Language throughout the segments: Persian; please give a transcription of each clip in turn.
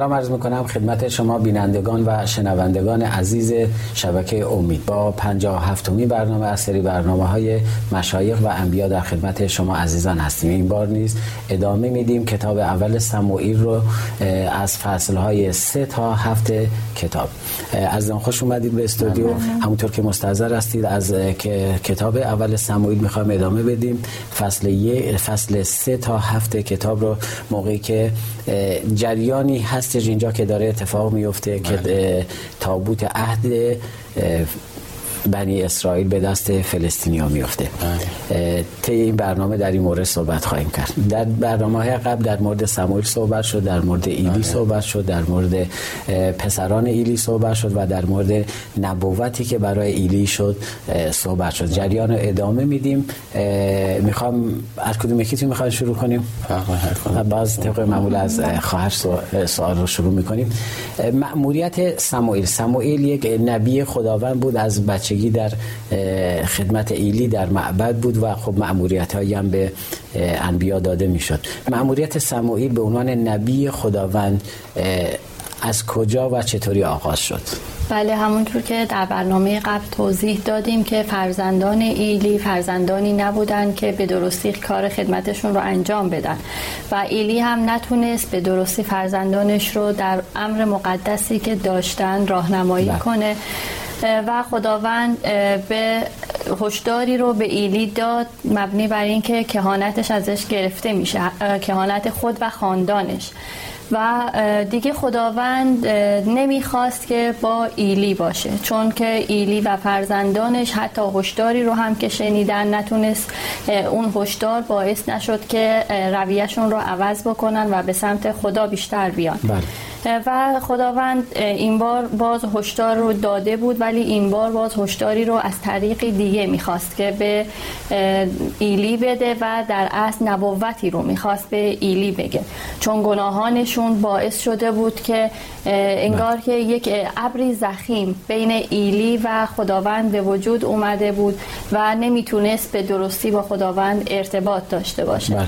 سلام عرض می‌کنم خدمت شما بینندگان و شنوندگان عزیز شبکه امید. با 57 می برنامه از سری برنامه های مشایخ و انبیا در خدمت شما عزیزان هستیم. این بار نیز ادامه میدیم کتاب اول سموئیل رو از فصل های سه تا هفت کتاب. از خوش اومدید به استودیو. همونطور که مستحضر هستید از کتاب اول سموئیل می‌خوایم ادامه بدیم. فصل فصل سه تا هفت کتاب رو موقعی که جریانی هستش اینجا که داره اتفاق میفته که بله. تابوت عهد بنی اسرائیل به دست فلسطینیا میفته بله. طی این برنامه در این مورد صحبت خواهیم کرد. در برنامه های قبل در مورد سموئیل صحبت شد در مورد ایلی بله. صحبت شد در مورد پسران ایلی صحبت شد و در مورد نبوتی که برای ایلی شد صحبت شد. جریان ادامه میدیم. می‌خوام از کدوم یکیتون می‌خوایم شروع کنیم؟ باز طبق معمول از خواهر سوال رو شروع می‌کنیم. مأموریت سموئیل سموئیل یک نبی خداوند بود از بچه بچگی در خدمت ایلی در معبد بود و خب معمولیت هایی هم به انبیا داده می‌شد. معمولیت سموئیل به عنوان نبی خداوند از کجا و چطوری آغاز شد؟ بله همونطور که در برنامه قبل توضیح دادیم که فرزندان ایلی فرزندانی نبودن که به درستی کار خدمتشون رو انجام بدن و ایلی هم نتونست به درستی فرزندانش رو در امر مقدسی که داشتن راهنمایی بله. کنه. و خداوند به هشداری رو به ایلی داد مبنی بر اینکه کهانتش ازش گرفته میشه کهانت خود و خاندانش و دیگه خداوند نمی‌خواست که با ایلی باشه چون که ایلی و فرزندانش حتی هشداری رو هم که شنیدن نتونست اون هشدار باعث نشد که رویشون رو عوض بکنن و به سمت خدا بیشتر بیان بله. و خداوند این بار باز هشدار رو داده بود ولی این بار باز هشداری رو از طریق دیگه می‌خواست که به ایلی بده و در اصل نبوتی رو می‌خواست به ایلی بگه. چون گناهانشون باعث شده بود که انگار که یک ابری زخیم بین ایلی و خداوند به وجود اومده بود و نمی‌تونست به درستی با خداوند ارتباط داشته باشه. بله.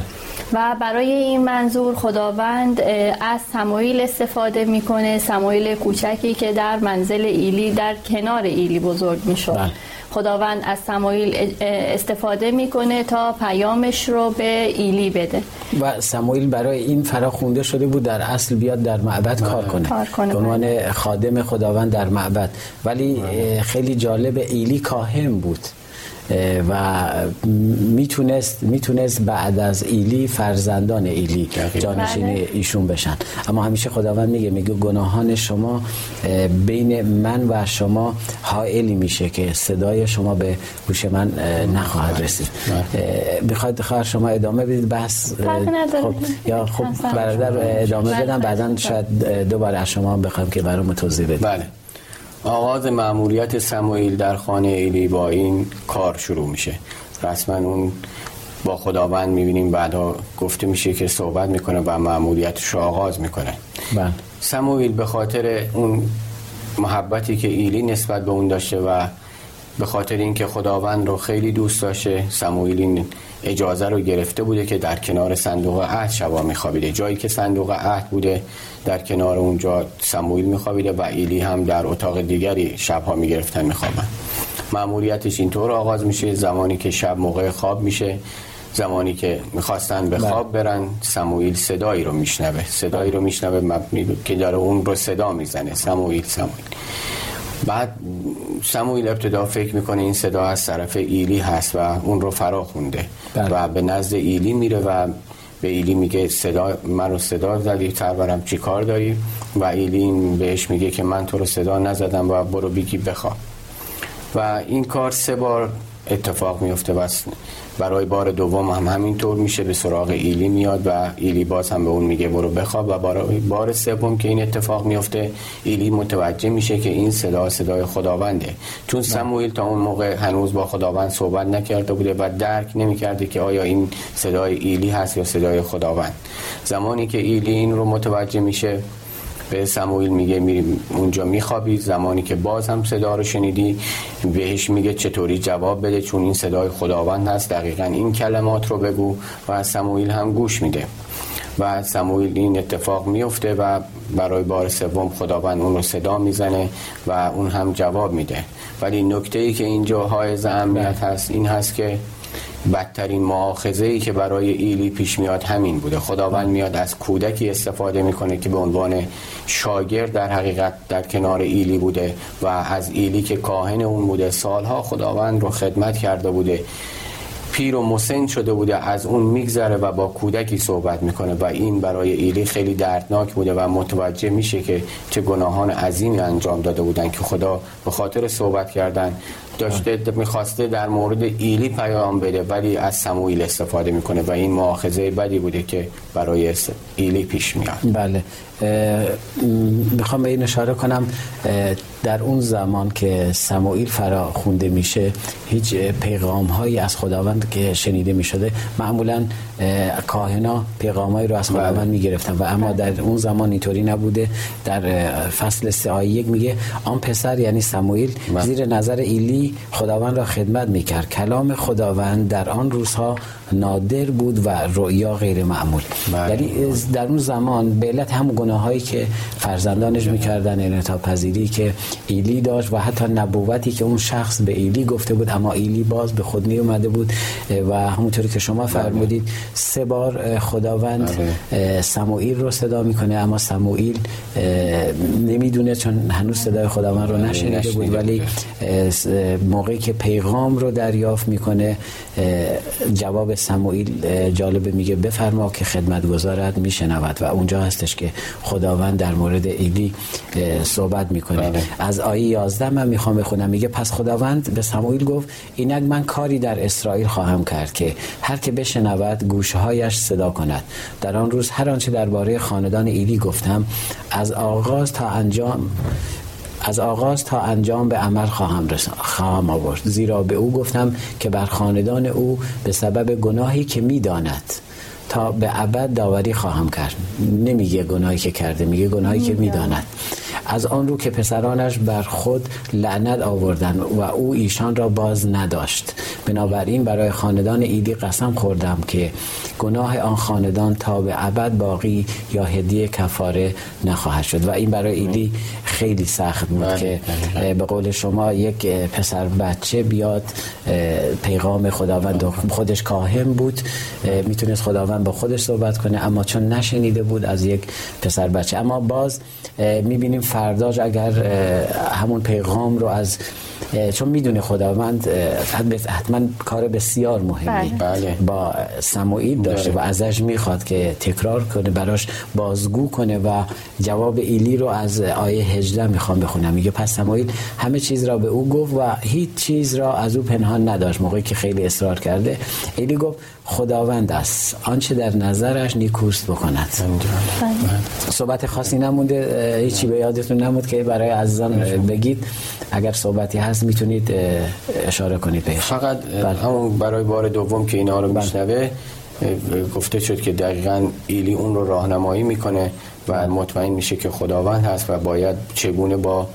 و برای این منظور خداوند از سمایل استفاده می‌کنه. سمایل کوچکی که در منزل ایلی در کنار ایلی بزرگ می‌شد. بله. خداوند از سمایل استفاده می‌کنه تا پیامش رو به ایلی بده. و سمایل برای این فراخونده شده بود در اصل بیاد در معبد کار کنه. کار کنه. عنوان خادم خداوند در معبد. ولی بله. خیلی جالب ایلی کاهن بود. و می‌تونست می‌تونست بعد از ایلی فرزندان ایلی جانشین بله. ایشون بشن. اما همیشه خداوند میگه میگه گناهان شما بین من و شما حائلی میشه که صدای شما به گوش من نخواهد رسید. بله. می‌خواد خواهر شما ادامه بدید؟ بس خب یا خب برادر ادامه بدم. بعدا شاید دوباره از شما بخوام که برام توضیح بدید. بله. آغاز معمولیت سموئیل در خانه ایلی با این کار شروع میشه. رسما اون با خداوند می‌بینیم بعدا گفته میشه که صحبت می‌کنه و معمولیتش رو آغاز می‌کنه. بله. سموئیل به خاطر اون محبتی که ایلی نسبت به اون داشته و به خاطر اینکه خداوند رو خیلی دوست داشته سموئیل این اجازه رو گرفته بوده که در کنار صندوق عهد شبا میخوابیده. جایی که صندوق عهد بوده در کنار اونجا سموئیل میخوابیده و ایلی هم در اتاق دیگری شبها می‌گرفتن میخوابن. معمولیتش اینطور آغاز میشه. زمانی که شب موقع خواب میشه زمانی که می‌خواستن به خواب بله. برن سموئیل صدایی رو میشنوه. صدایی رو میشنوه مبنی که داره اون رو صدا می‌زنه. سموئیل سموئیل. بعد سموئیل ابتدا فکر می‌کنه این صدا از طرف ایلی هست و اون رو فرا خونده بله. و به نزد ایلی میره و به ایلی میگه صدا من رو صدا زدی ترورم چی کار داری؟ و ایلی بهش میگه که من تو رو صدا نزدم و برو بگی بخواب. و این کار سه بار اتفاق میفته و برای بار دوم هم همینطور میشه. به سراغ ایلی میاد و ایلی باز هم به اون میگه برو بخواب و برای بار سوم که این اتفاق میفته ایلی متوجه میشه که این صدا صدای خداونده. چون سموئیل تا اون موقع هنوز با خداوند صحبت نکرده بوده و درک نمی‌کرده که آیا این صدای ایلی هست یا صدای خداوند. زمانی که ایلی این رو متوجه میشه به سموئیل میگه میری اونجا میخوابی. زمانی که باز هم صدا رو شنیدی بهش میگه چطوری جواب بده چون این صدای خداوند هست. دقیقا این کلمات رو بگو و سموئیل هم گوش میده. و سموئیل این اتفاق میفته و برای بار سوم خداوند اون رو صدا می‌زنه و اون هم جواب میده. ولی نکته ای که اینجا های اهمیت هست این هست که بدترین معاخذه ای که برای ایلی پیش میاد همین بوده. خداوند میاد از کودکی استفاده می‌کنه که به عنوان شاگرد در حقیقت در کنار ایلی بوده و از ایلی که کاهن اون بوده. سالها خداوند رو خدمت کرده بوده. پیر و مسن شده بوده. از اون میگذره و با کودکی صحبت می‌کنه و این برای ایلی خیلی دردناک بوده و متوجه میشه که چه گناهان عظیمی انجام داده بودن که خدا به خاطر صحبت کردن داشته می‌خواسته در مورد ایلی پیام بده ولی از سموئیل استفاده می‌کنه و این مؤاخذه بدی بوده که برای ایلی پیش میاد بله می‌خوام به این اشاره کنم در اون زمان که سموئیل فرا خونده میشه هیچ پیغام هایی از خداوند که شنیده می‌شده معمولا کاهنا پیغام رو از خداوند بله. می‌گرفتن و اما در اون زمان اینطوری نبوده در فصل سه یک میگه آن پسر یعنی سموئیل بله. زیر نظر ایلی خداوند را خدمت می‌کرد. کلام خداوند در آن روزها نادر بود و رؤیا غیر معمول. بله. یعنی در اون زمان به علت هم گناهایی که فرزندانش می‌کردن انعطاف پذیری که ایلی داشت و حتی نبوتی که اون شخص به ایلی گفته بود اما ایلی باز به خود می اومده بود و همونطوری که شما فرمودید سه بار خداوند بله. سموئیل رو صدا می‌کنه اما سموئیل نمی‌دونه چون هنوز صدای خداوند رو نشنیده بود. ولی موقعی که پیغام رو دریافت می‌کنه جواب سموئیل جالبه میگه بفرما که خدمت گذارد میشنود و اونجا هستش که خداوند در مورد ایلی صحبت می‌کنه. بله. از آیه 11 من می‌خوام بخونم. میگه پس خداوند به سموئیل گفت اینک من کاری در اسرائیل خواهم کرد که هر که بشنود گوشهایش صدا کند. در آن روز هر آنچه درباره خاندان ایلی گفتم از آغاز تا انجام از آغاز تا انجام به عمل خواهم, خواهم آورد. زیرا به او گفتم که بر خاندان او به سبب گناهی که می‌داند تا به ابد داوری خواهم کرد. نمیگه گناهی که کرده میگه گناهی که می‌داند. از آن رو که پسرانش بر خود لعنت آوردن و او ایشان را باز نداشت. بنابراین برای خاندان ایدی قسم خوردم که گناه آن خاندان تا به ابد باقی یا هدیه کفاره نخواهد شد. و این برای ایدی خیلی سخت بود بله، که بله. به قول شما یک پسر بچه بیاد پیغام خداوند خودش کاهم بود می‌تونست خداوند با خودش صحبت کنه اما چون نشنیده بود از یک پسر بچه. اما باز می‌بینیم فرداش اگر همون پیغام رو از چون می‌دونه خداوند حتما کار بسیار مهمی بله. بله. با سموئیل داشته بله. و ازش می‌خواد که تکرار کنه براش بازگو کنه و جواب ایلی رو از آیه 18 می‌خوام بخونم میگه پس سموئیل همه چیز را به او گفت و هیچ چیز را از او پنهان نداشت موقعی که خیلی اصرار کرده ایلی گفت خداوند است آنچه در نظرش نیکوست بکند صحبت خاصی نمونده هیچی به یادتون نمود که برای عزیزان بگید اگر صحبتی هست می‌تونید اشاره کنید بهش فقط بله. همون برای بار دوم که اینا رو بله. میشنوه گفته شد که دقیقا ایلی اون رو راهنمایی می‌کنه و مطمئن میشه که خداوند هست و باید چگونه با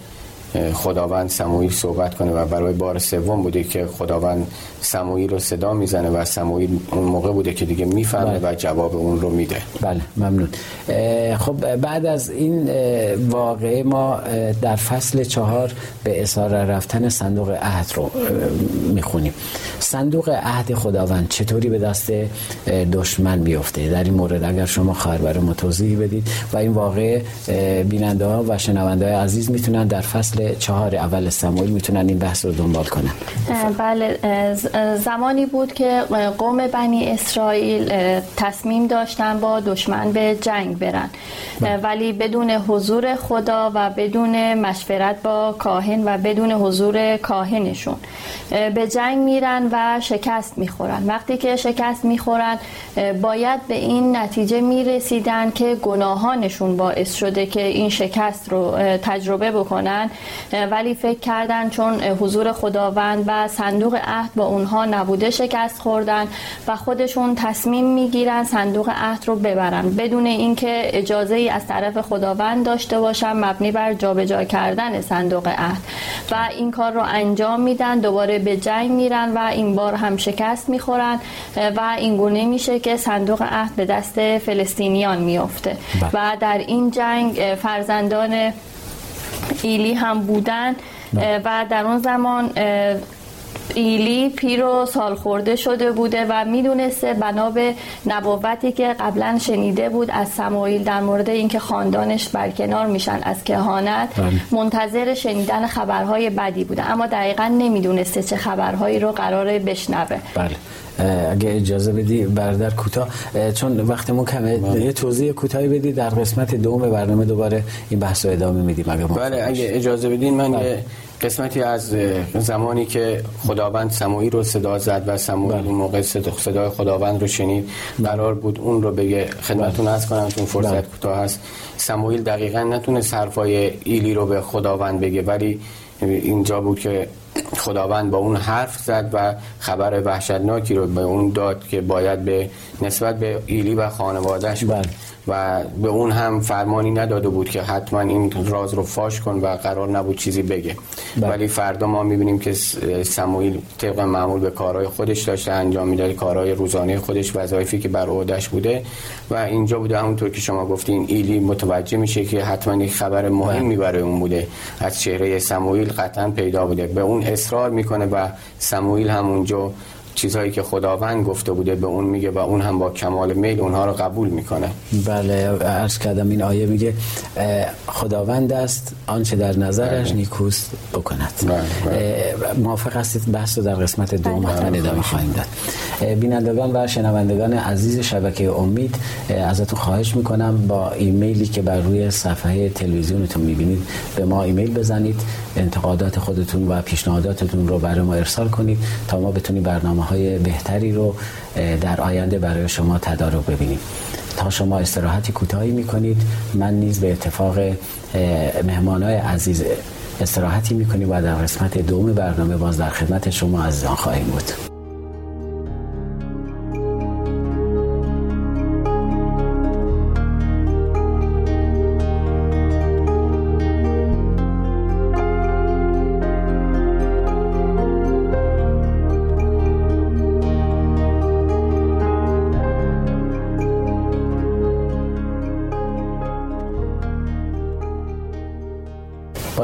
خداوند سموئیل صحبت کنه و برای بار سوم بوده که خداوند سموئیل رو صدا می‌زنه و سموئیل اون موقع بوده که دیگه می‌فهمه بله. و جواب اون رو میده. بله ممنون. خب بعد از این واقعه ما در فصل چهار به اصاره رفتن صندوق عهد رو می‌خونیم. صندوق عهد خداوند چطوری به دست دشمن میفته در این مورد اگر شما خواهر برای ما توضیح بدید. و این واقعه بیننده ها و شنونده های عزیز می‌تونن در فصل فصل چهار اول سموئیل می‌تونن این بحث رو دنبال کنن. بله زمانی بود که قوم بنی اسرائیل تصمیم داشتن با دشمن به جنگ برن. بله. ولی بدون حضور خدا و بدون مشورت با کاهن و بدون حضور کاهنشون به جنگ میرن و شکست می‌خورن. وقتی که شکست می‌خورن باید به این نتیجه می‌رسیدن که گناهانشون باعث شده که این شکست رو تجربه بکنن. ولی فکر کردن چون حضور خداوند و صندوق عهد با اونها نبوده شکست خوردن و خودشون تصمیم می‌گیرن صندوق عهد رو ببرن. بدون اینکه اجازه ای از طرف خداوند داشته باشن مبنی بر جابجا کردن صندوق عهد. و این کار رو انجام میدن دوباره به جنگ میرن و این بار هم شکست می‌خورن. و این گونه میشه که صندوق عهد به دست فلسطینیان میافته. بله. و در این جنگ فرزندان ایلی هم بودن. و در اون زمان ایلی پیر و سال خورده شده بوده و می‌دونسته بنا به نبوتی که قبلا شنیده بود از سمایل در مورد اینکه خاندانش برکنار میشن از کهانت بله. منتظر شنیدن خبرهای بدی بوده اما دقیقا نمی‌دونسته چه خبرهایی رو قراره بشنوه بله اگه اجازه بدی برادر کوتاه. چون وقتمون کمه. بله. یه توضیح کوتاهی بدی در قسمت دوم برنامه دوباره این بحث رو ادامه میدیم اگه بله اگه اجازه بدین من بله. قسمتی از زمانی که خداوند سموئیل رو صدا زد و سموئیل بله. اون موقع صدای خداوند رو شنید. قرار بود اون رو بگه. خدمتتون از کنم چون فرصت کوتاه هست. سموئیل دقیقا نتونه حرفای ایلی رو به خداوند بگه ولی اینجا بود که خداوند با اون حرف زد و خبر وحشتناکی رو به اون داد که باید به نسبت به ایلی و خانوادهش بله. و به اون هم فرمانی نداده بود که حتما این راز رو فاش کن و قرار نبود چیزی بگه بله. ولی فردا ما می‌بینیم که سموئیل طبق معمول به کارهای خودش داشته انجام می‌داد کارهای روزانه خودش وظایفی که بر عهدهش بوده و اینجا بوده همونطور که شما گفتین ایلی متوجه میشه که حتما یک خبر مهمی بله. برای اون بوده از چهره سموئیل قطعا پیدا بوده به اون اصرار می‌کنه و سموئیل همونجا چیزهایی که خداوند گفته بوده به اون میگه و اون هم با کمال میل اونها رو قبول می‌کنه بله عرض کردم این آیه میگه خداوند است آنچه در نظرش بله. نیکوست بکند بله. بله. موافق هستید بحث رو در قسمت دوم بله. ادامه خواهیم داد بینندگان و شنوندگان عزیز شبکه امید ازتون خواهش می‌کنم با ایمیلی که بر روی صفحه تلویزیونتون می‌بینید به ما ایمیل بزنید انتقادات خودتون و پیشنهاداتتون رو برای ما ارسال کنید تا ما بتونیم برنامه های بهتری رو در آینده برای شما تدارک ببینیم. تا شما استراحتی کوتاهی می‌کنید من نیز به اتفاق مهمانای عزیز استراحتی می‌کنیم و در قسمت دوم برنامه باز در خدمت شما عزیزان خواهیم بود.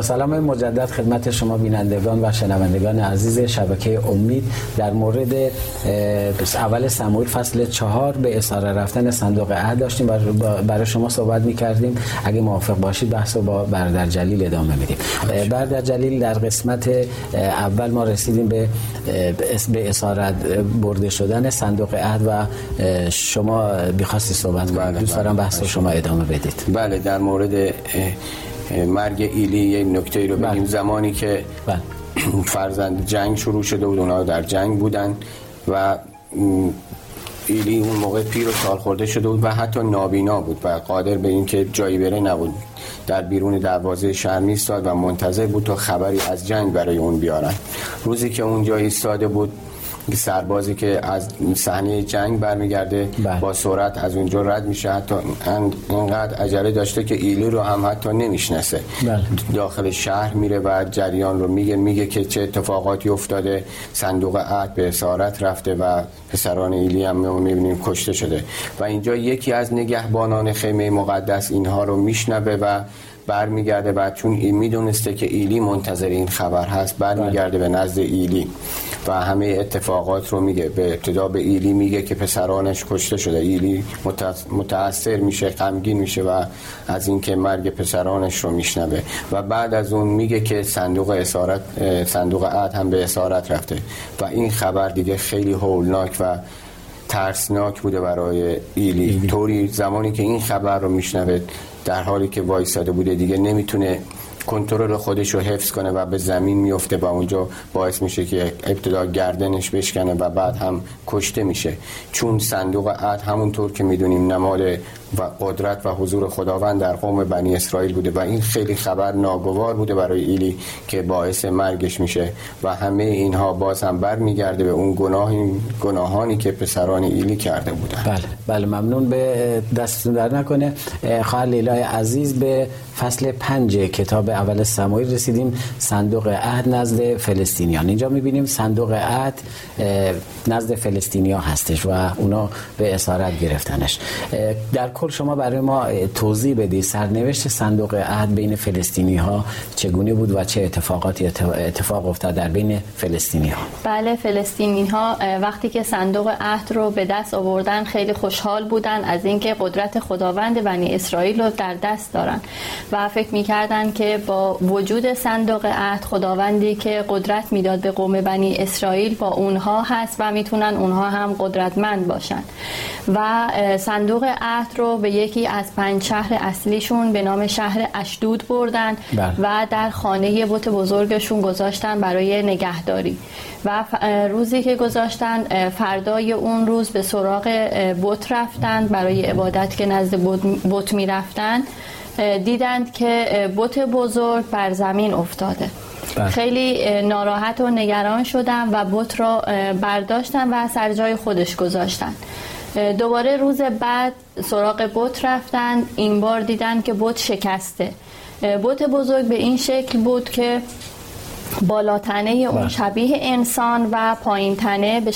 سلام مجدد خدمت شما بینندگان و شنوندگان عزیز شبکه امید. در مورد اول سموئیل فصل چهار به اساره رفتن صندوق عهد داشتیم برای شما صحبت می کردیم اگه موافق باشید بحث رو با برادر جلیل ادامه میدیم برادر جلیل در قسمت اول ما رسیدیم به به اسارت برده شدن صندوق عهد و شما بیخواستی صحبت کنید. بله، دوست دارم بحث رو شما ادامه بدید. بله در مورد مرگ ایلی یه نکته رو بگیم بله. زمانی که بله. فرزند جنگ شروع شده بود اونا در جنگ بودن و ایلی اون موقع پیر و سال خورده شده بود و حتی نابینا بود و قادر به اینکه جایی بره نبود در بیرون دروازه شهر میستاد و منتظر بود تا خبری از جنگ برای اون بیارن روزی که اونجا ایستاده بود سربازی که از صحنه جنگ برمیگرده بله. با سرعت از اونجا رد میشه حتی اینقدر عجله داشته که ایلی رو هم حتی نمی‌شناسه بله. داخل شهر میره و جریان رو میگه میگه که چه اتفاقاتی افتاده صندوق عهد به اسارت رفته و پسران ایلی هم می‌بینیم کشته شده و اینجا یکی از نگهبانان خیمه مقدس اینها رو میشنوه و برمیگرده بعد چون می‌دونسته که ایلی منتظر این خبر هست برمیگرده به نزد ایلی و همه اتفاقات رو میگه. به ابتدا به ایلی میگه که پسرانش کشته شده. ایلی متاثر میشه غمگین میشه و از اینکه مرگ پسرانش رو میشنوه. و بعد از اون میگه که صندوق اسارت صندوق عهد هم به اسارت رفته. و این خبر دیگه خیلی هولناک و ترسناک بوده برای ایلی, ایلی. طوری زمانی که این خبر رو میشنوه در حالی که وایساده بوده دیگه نمی‌تونه کنترل خودش رو حفظ کنه و به زمین میفته و اونجا باعث میشه که ابتدا گردنش بشکنه و بعد هم کشته میشه. چون صندوق عهد همونطور که می‌دونیم نماد و قدرت و حضور خداوند در قوم بنی اسرائیل بوده و این خیلی خبر ناگوار بوده برای ایلی که باعث مرگش میشه و همه اینها باز هم برمیگرده به اون گناهی گناهانی که پسران ایلی کرده بودن. بله بله ممنون. به دستتون در نکنه. خواهر لیلای عزیز به فصل پنج کتاب اول سمایل رسیدیم. صندوق عهد نزد فلسطینیان. اینجا می‌بینیم صندوق عهد نزد فلسطینیا هستش و اونا به اسارت گرفتنش. در کل شما برای ما توضیح بدی سرنوشت صندوق عهد بین فلسطینی ها چگونه بود و چه اتفاقاتی اتفاق افتاد در بین فلسطینی ها بله فلسطینی ها وقتی که صندوق عهد رو به دست آوردن خیلی خوشحال بودن از اینکه قدرت خداوند بنی اسرائیل رو در دست دارن و فکر می‌کردن که با وجود صندوق عهد خداوندی که قدرت می‌داد به قوم بنی اسرائیل با اونها هست و می‌تونن اونها هم قدرتمند باشن. و صندوق عهد رو به یکی از پنج شهر اصلیشون به نام شهر اشدود بردن بله. و در خانه بت بزرگشون گذاشتن برای نگهداری و روزی که گذاشتن فردای اون روز به سراغ بت رفتند برای عبادت که نزد بت می‌رفتن دیدند که بت بزرگ بر زمین افتاده بله. خیلی ناراحت و نگران شدن و بت را برداشتن و سر جای خودش گذاشتن دوباره روز بعد سراغ بت رفتن. این بار دیدن که بت شکسته. بت بزرگ به این شکل بود که بالاتنه اون بله. شبیه انسان و پایین تنه به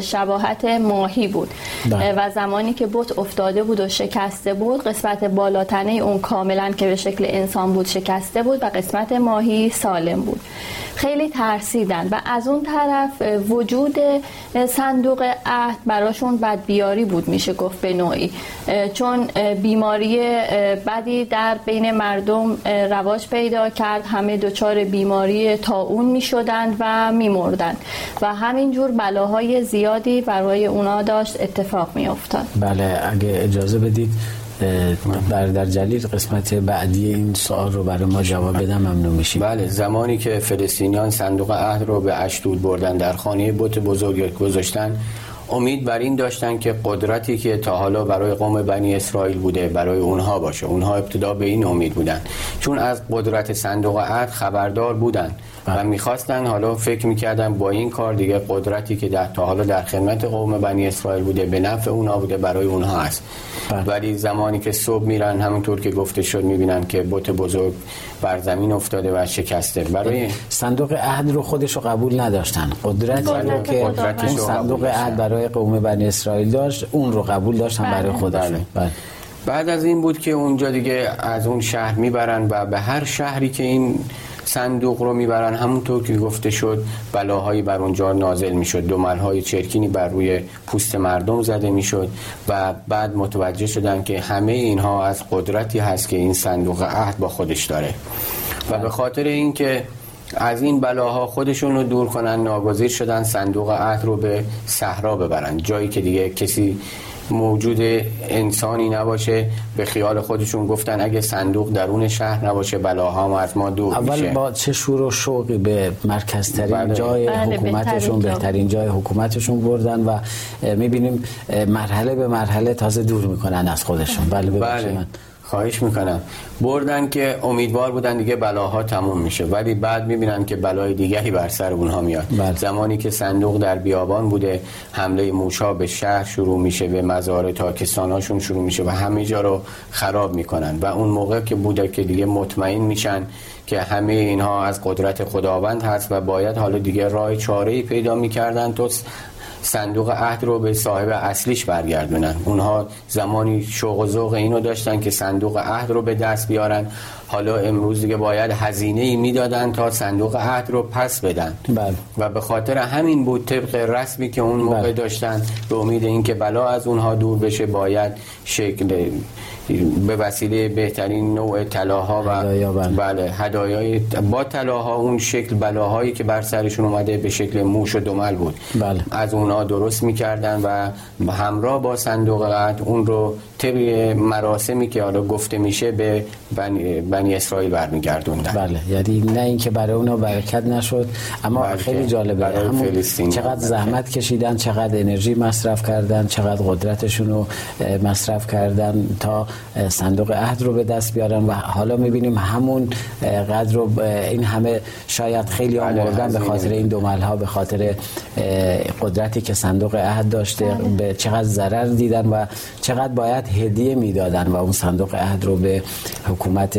شباهت ماهی بود. بله. و زمانی که بت افتاده بود و شکسته بود قسمت بالاتنه اون کاملا که به شکل انسان بود شکسته بود و قسمت ماهی سالم بود. خیلی ترسیدن. و از اون طرف وجود صندوق عهد براشون بدبیاری بود میشه گفت به نوعی. چون بیماری بدی در بین مردم رواج پیدا کرد. همه دچار بیماری تاون می‌شدند و میمردند و همینجور بلاهای زیادی برای اونا داشت اتفاق میافتاد. بله اگه اجازه بدید در جلیل قسمت بعدی این سوال رو برای ما جواب بدم ممنون میشیم. بله زمانی که فلسطینیان صندوق عهد رو به اشدود بردن در خانه بت بزرگ گذاشتن امید بر این داشتن که قدرتی که تا حالا برای قوم بنی اسرائیل بوده برای اونها باشه. اونها ابتدا به این امید بودن. چون از قدرت صندوق عهد خبردار بودن و بله. می‌خواستن حالا فکر می‌کردن با این کار دیگه قدرتی که در تا حالا در خدمت قوم بنی اسرائیل بوده به نفع اونها بوده برای اونها هست بله. ولی زمانی که صبح میرن همونطور که گفته شد می‌بینن که بت بزرگ بر زمین افتاده و شکسته برای صندوق عهد رو خودش رو قبول نداشتن قدرتی که اون صندوق عهد برای قوم بنی اسرائیل داشت اون رو قبول داشتن برای بله. خودشون بله. بعد از این بود که اونجا دیگه از اون شهر می‌برن و به هر شهری که این صندوق رو می‌برن. همونطور که گفته شد بلاهایی بر اونجا نازل می‌شد. دملهای چرکینی بر روی پوست مردم زده می‌شد و بعد متوجه شدن که همه اینها از قدرتی هست که این صندوق عهد با خودش داره. و به خاطر اینکه از این بلاها خودشون رو دور کنن ناگزیر شدن صندوق عهد رو به صحرا ببرن. جایی که دیگه کسی موجود انسانی نباشه. به خیال خودشون گفتن اگه صندوق درون شهر نباشه بلاها از ما دور اول میشه. با چه شور و شوقی به مرکزترین بله. جای بله حکومتشون بهترین جای حکومتشون بردن و می‌بینیم مرحله به مرحله تازه دور می‌کنن از خودشون. بله بله. خواهش می‌کنم. بردن که امیدوار بودن دیگه بلاها تموم میشه. ولی بعد می‌بینن که بلای دیگری بر سر اونها میاد. بله. زمانی که صندوق در بیابان بوده حمله موشا به شهر شروع میشه به مزار تاکستاناشون شروع میشه و همه جا رو خراب می‌کنن. و اون موقع که بوده که دیگه مطمئن میشن که همه اینها از قدرت خداوند هست و باید حالا دیگه راه چاره پیدا می‌کردن. تو صندوق عهد رو به صاحب اصلیش برگردونن. اونها زمانی شوق و ذوق اینو داشتن که صندوق عهد رو به دست بیارن. حالا امروز دیگه باید هزینه ای می‌دادن تا صندوق عهد رو پس بدن بله. و به خاطر همین بود طبق رسمی که اون موقع بله. داشتن به امید اینکه بلا از اونها دور بشه باید شکل به وسیله بهترین نوع طلاها و هدایا، بله. بله هدایای با طلاها اون شکل بلاهایی که بر سرشون اومده به شکل موش و دمل بود بله. از اونها درست می‌کردن و همراه با صندوق قد اون رو طبق مراسمی که حالا گفته میشه به بنی, بنی اسرائیل برمیگردوندن بله یعنی نه اینکه برای اونا برکت نشد اما بلکه خیلی جالبه برای همون فلسطینیان. چقدر زحمت کشیدن چقدر انرژی مصرف کردن چقدر قدرتشون رو مصرف کردن تا صندوق عهد رو به دست بیارن و حالا می‌بینیم همون قدر رو این همه شاید خیلی بله، آمردن به. خاطر این دو ها به خاطر قدرتی که صندوق عهد داشته به چقدر ضرر دیدن و چقدر باید هدیه می‌دادن و اون صندوق عهد رو به حکومت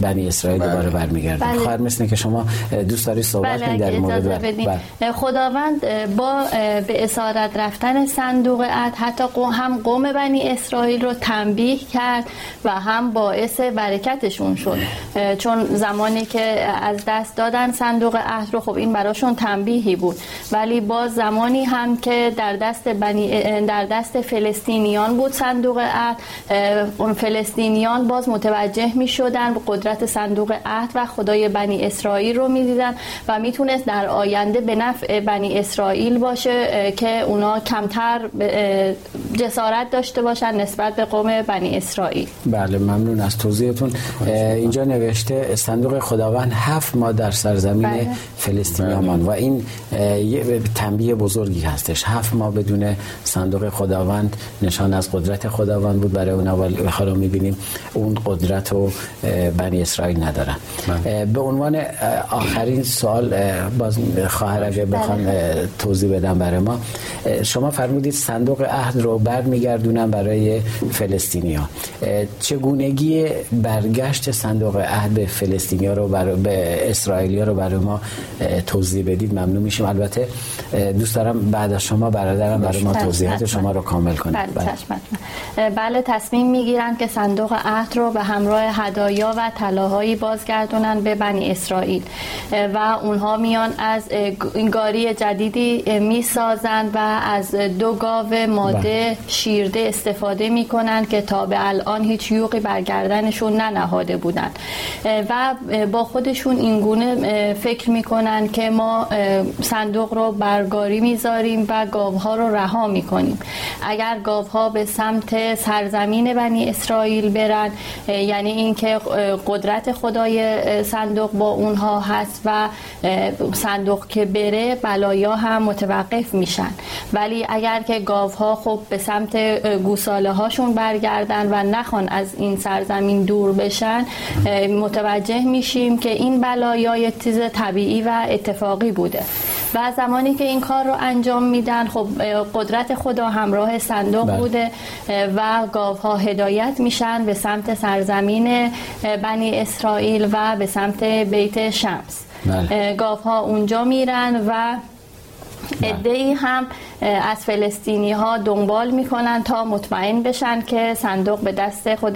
بنی اسرائیل بله. دوباره برمیگردن بله. خواهر مثل که شما دوست داری صحبت بله کنید در مورد بله. بله. خداوند با به اسارت رفتن صندوق عهد حتی قو- هم قوم بنی اسرائیل رو تنبیه کرد و هم باعث برکتشون شد چون زمانی که از دست دادن صندوق عهد رو خب این براشون تنبیهی بود ولی باز زمانی هم که در دست بنی در دست فلسطینیان بود صندوق عهد اون فلسطینیان باز متوجه می شدن قدرت صندوق عهد و خدای بنی اسرائیل رو می دیدن و می‌تونست در آینده به نفع بنی اسرائیل باشه که اونا کمتر جسارت داشته باشن نسبت به قوم بنی اسرائیل. بله ممنون از توضیحتون. اینجا نوشته صندوق خداوند هفت ماه در سرزمین بله. فلسطینیا ماند و این یه تنبیه بزرگی هستش. هفت ماه بدون صندوق خداوند نشان از قدرت خداوند بود برای اونا ولی حالا می‌بینیم. اون قدرت رو بنی اسرائیل ندارن. اه، به عنوان آخرین سوال باز خواهر اگه بخوان اه، توضیح بدم برای ما. شما فرمودید صندوق عهد رو برمیگردونن برای فلسطینیا چگونگی برگشت صندوق عهد به فلسطینیا رو برای به اسرائیلیا رو برای ما توضیح بدید؟ ممنون میشیم. البته دوست دارم بعد از شما برادرم برای ما بله، توضیحات. شما رو کامل کنید بله. بله تصمیم می‌گیرن که صندوق عهد رو به همراه هدایا و طلاهایی بازگردونن به بنی اسرائیل. و اونها میان از گاری جدیدی می‌سازن و از دو گاو ماده بله. شیرده استفاده می‌کنن که تا به الان هیچ یوقی بر گردنشون ننهاده بودن و با خودشون اینگونه فکر می‌کنن که ما صندوق رو برگاری می‌ذاریم و گاوها رو رها می‌کنیم. اگر گاوها به سمت سرزمین بنی اسرائیل برن یعنی اینکه قدرت خدای صندوق با اونها هست و صندوق که بره بلایا هم متوقف میشن. ولی اگر که گاوها خب به سمت گوساله هاشون برگردن و نخوان از این سرزمین دور بشن متوجه میشیم که این بلایا یک چیز طبیعی و اتفاقی بوده. و زمانی که این کار رو انجام میدن خب قدرت خدا همراه صندوق بله. بوده و گاوها هدایت میشن به سمت سرزمین بنی اسرائیل و به سمت بیت شمس. بله. گاوها اونجا میرن و ای هم از فلسطینی ها دنبال می‌کنن تا مطمئن بشن که صندوق به دست خود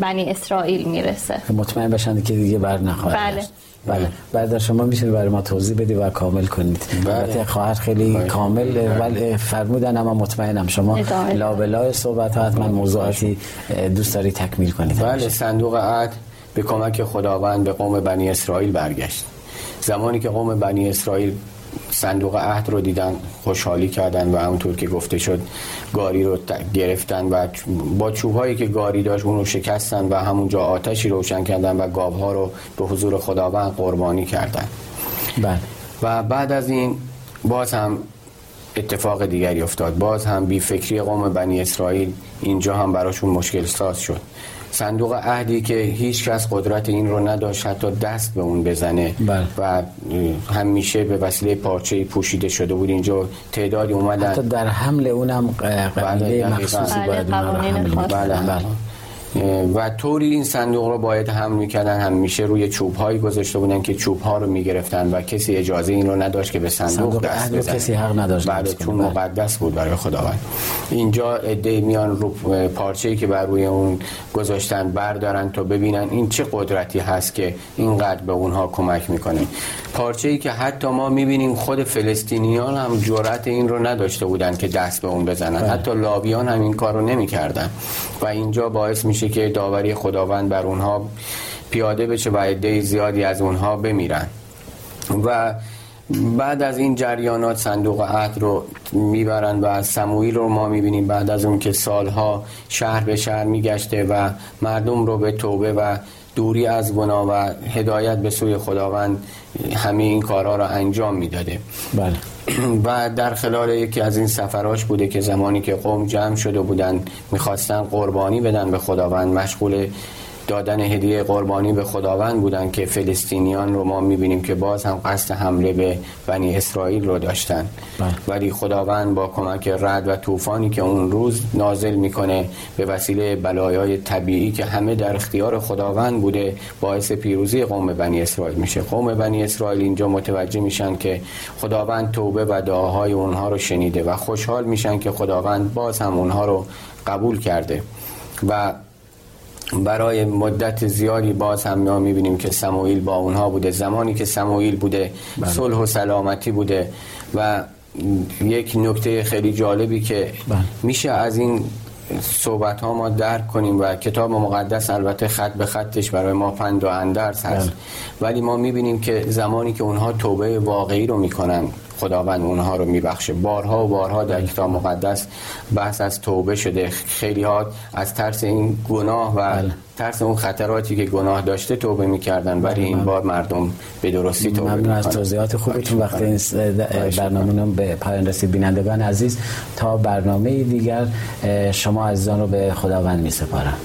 بنی اسرائیل می‌رسه. مطمئن بشن که دیگه بر نخواهد بله. بله. بعد شما می‌تونید برای ما توضیح بدی و کامل کنید. البته خواهر خیلی بله. کامل ولی فرمودن اما مطمئنم شما لابلای صحبت ها حتما موضوعاتی دوست داری تکمیل کنید. بله صندوق عهد به کمک خداوند به قوم بنی اسرائیل برگشت. زمانی که قوم بنی اسرائیل صندوق عهد رو دیدن خوشحالی کردن و همونطور که گفته شد گاری رو گرفتن و با چوبهایی که گاری داشت اون رو شکستن و همونجا آتشی روشن کردن و گاوها رو به حضور خداوند قربانی کردن. بله. و بعد از این باز هم اتفاق دیگری افتاد. باز هم بی فکری قوم بنی اسرائیل اینجا هم براشون مشکل ساز شد. صندوق عهدی که هیچ کس قدرت این رو نداشت حتی دست به اون بزنه بله. و همیشه به وسیله پارچه پوشیده شده بود اینجا تعدادی اومدن حتی در حمل اونم قبیله مخصوصی بله. باید اون رو حمل بله. بله. و طوری این صندوق رو باید هم می‌کردن همیشه روی چوب هایی گذاشته بودن که چوب ها رو می‌گرفتن و کسی اجازه این رو نداشت که به صندوق, صندوق دست بزنه. کسی حق نداشت بله. چون مقدس بود برای خداوند. اینجا عده میان رو پارچه ای که بر روی اون گذاشتن بردارن تا ببینن این چه قدرتی هست که اینقدر به اونها کمک می‌کنه. پارچه ای که حتی ما می‌بینیم خود فلسطینیان هم جرأت این رو نداشته بودن که دست به اون بزنن. بله. حتی لاویان هم این کار رو نمی‌کردن. و اینجا باعث میشه که داوری خداوند بر اونها پیاده بشه و عده زیادی از اونها بمیرن. و بعد از این جریانات صندوق عهد رو می‌برن و از سموئیل رو ما می‌بینیم بعد از اون که سالها شهر به شهر میگشته و مردم رو به توبه و دوری از گناه و هدایت به سوی خداوند همه این کارها رو انجام می‌داده. بله. و در خلال یکی از این سفراش بوده که زمانی که قوم جمع شده بودن می‌خواستن قربانی بدن به خداوند مشغول دادن هدیه قربانی به خداوند بودن که فلسطینیان رو ما می‌بینیم که باز هم قصد حمله به بنی اسرائیل رو داشتن. بله. ولی خداوند با کمک رد و طوفانی که اون روز نازل می‌کنه به وسیله بلایای طبیعی که همه در اختیار خداوند بوده باعث پیروزی قوم بنی اسرائیل میشه. قوم بنی اسرائیل اینجا متوجه میشن که خداوند توبه و دعاهای اونها رو شنیده و خوشحال میشن که خداوند باز هم اونها رو قبول کرده. و برای مدت زیادی باز هم ما می‌بینیم که سموئیل با اونها بوده زمانی که سموئیل بوده بله. صلح و سلامتی بوده و یک نکته خیلی جالبی که بله. میشه از این صحبت ها ما درک کنیم و کتاب مقدس البته خط به خطش برای ما پند و اندرس هست بله. ولی ما می‌بینیم که زمانی که اونها توبه واقعی رو می‌کنن خداوند اونها رو میبخشه. بارها و بارها در کتاب مقدس بحث از توبه شده. خیلی ها از ترس این گناه و بله. ترس اون خطراتی که گناه داشته توبه می‌کردن. ولی این بله. بار مردم به درستی توبه ممنون از توضیحات خوبتون. وقتی این برنامه به پایان رسید بینندگان عزیز. تا برنامه دیگر شما عزیزان رو به خداوند میسپارم.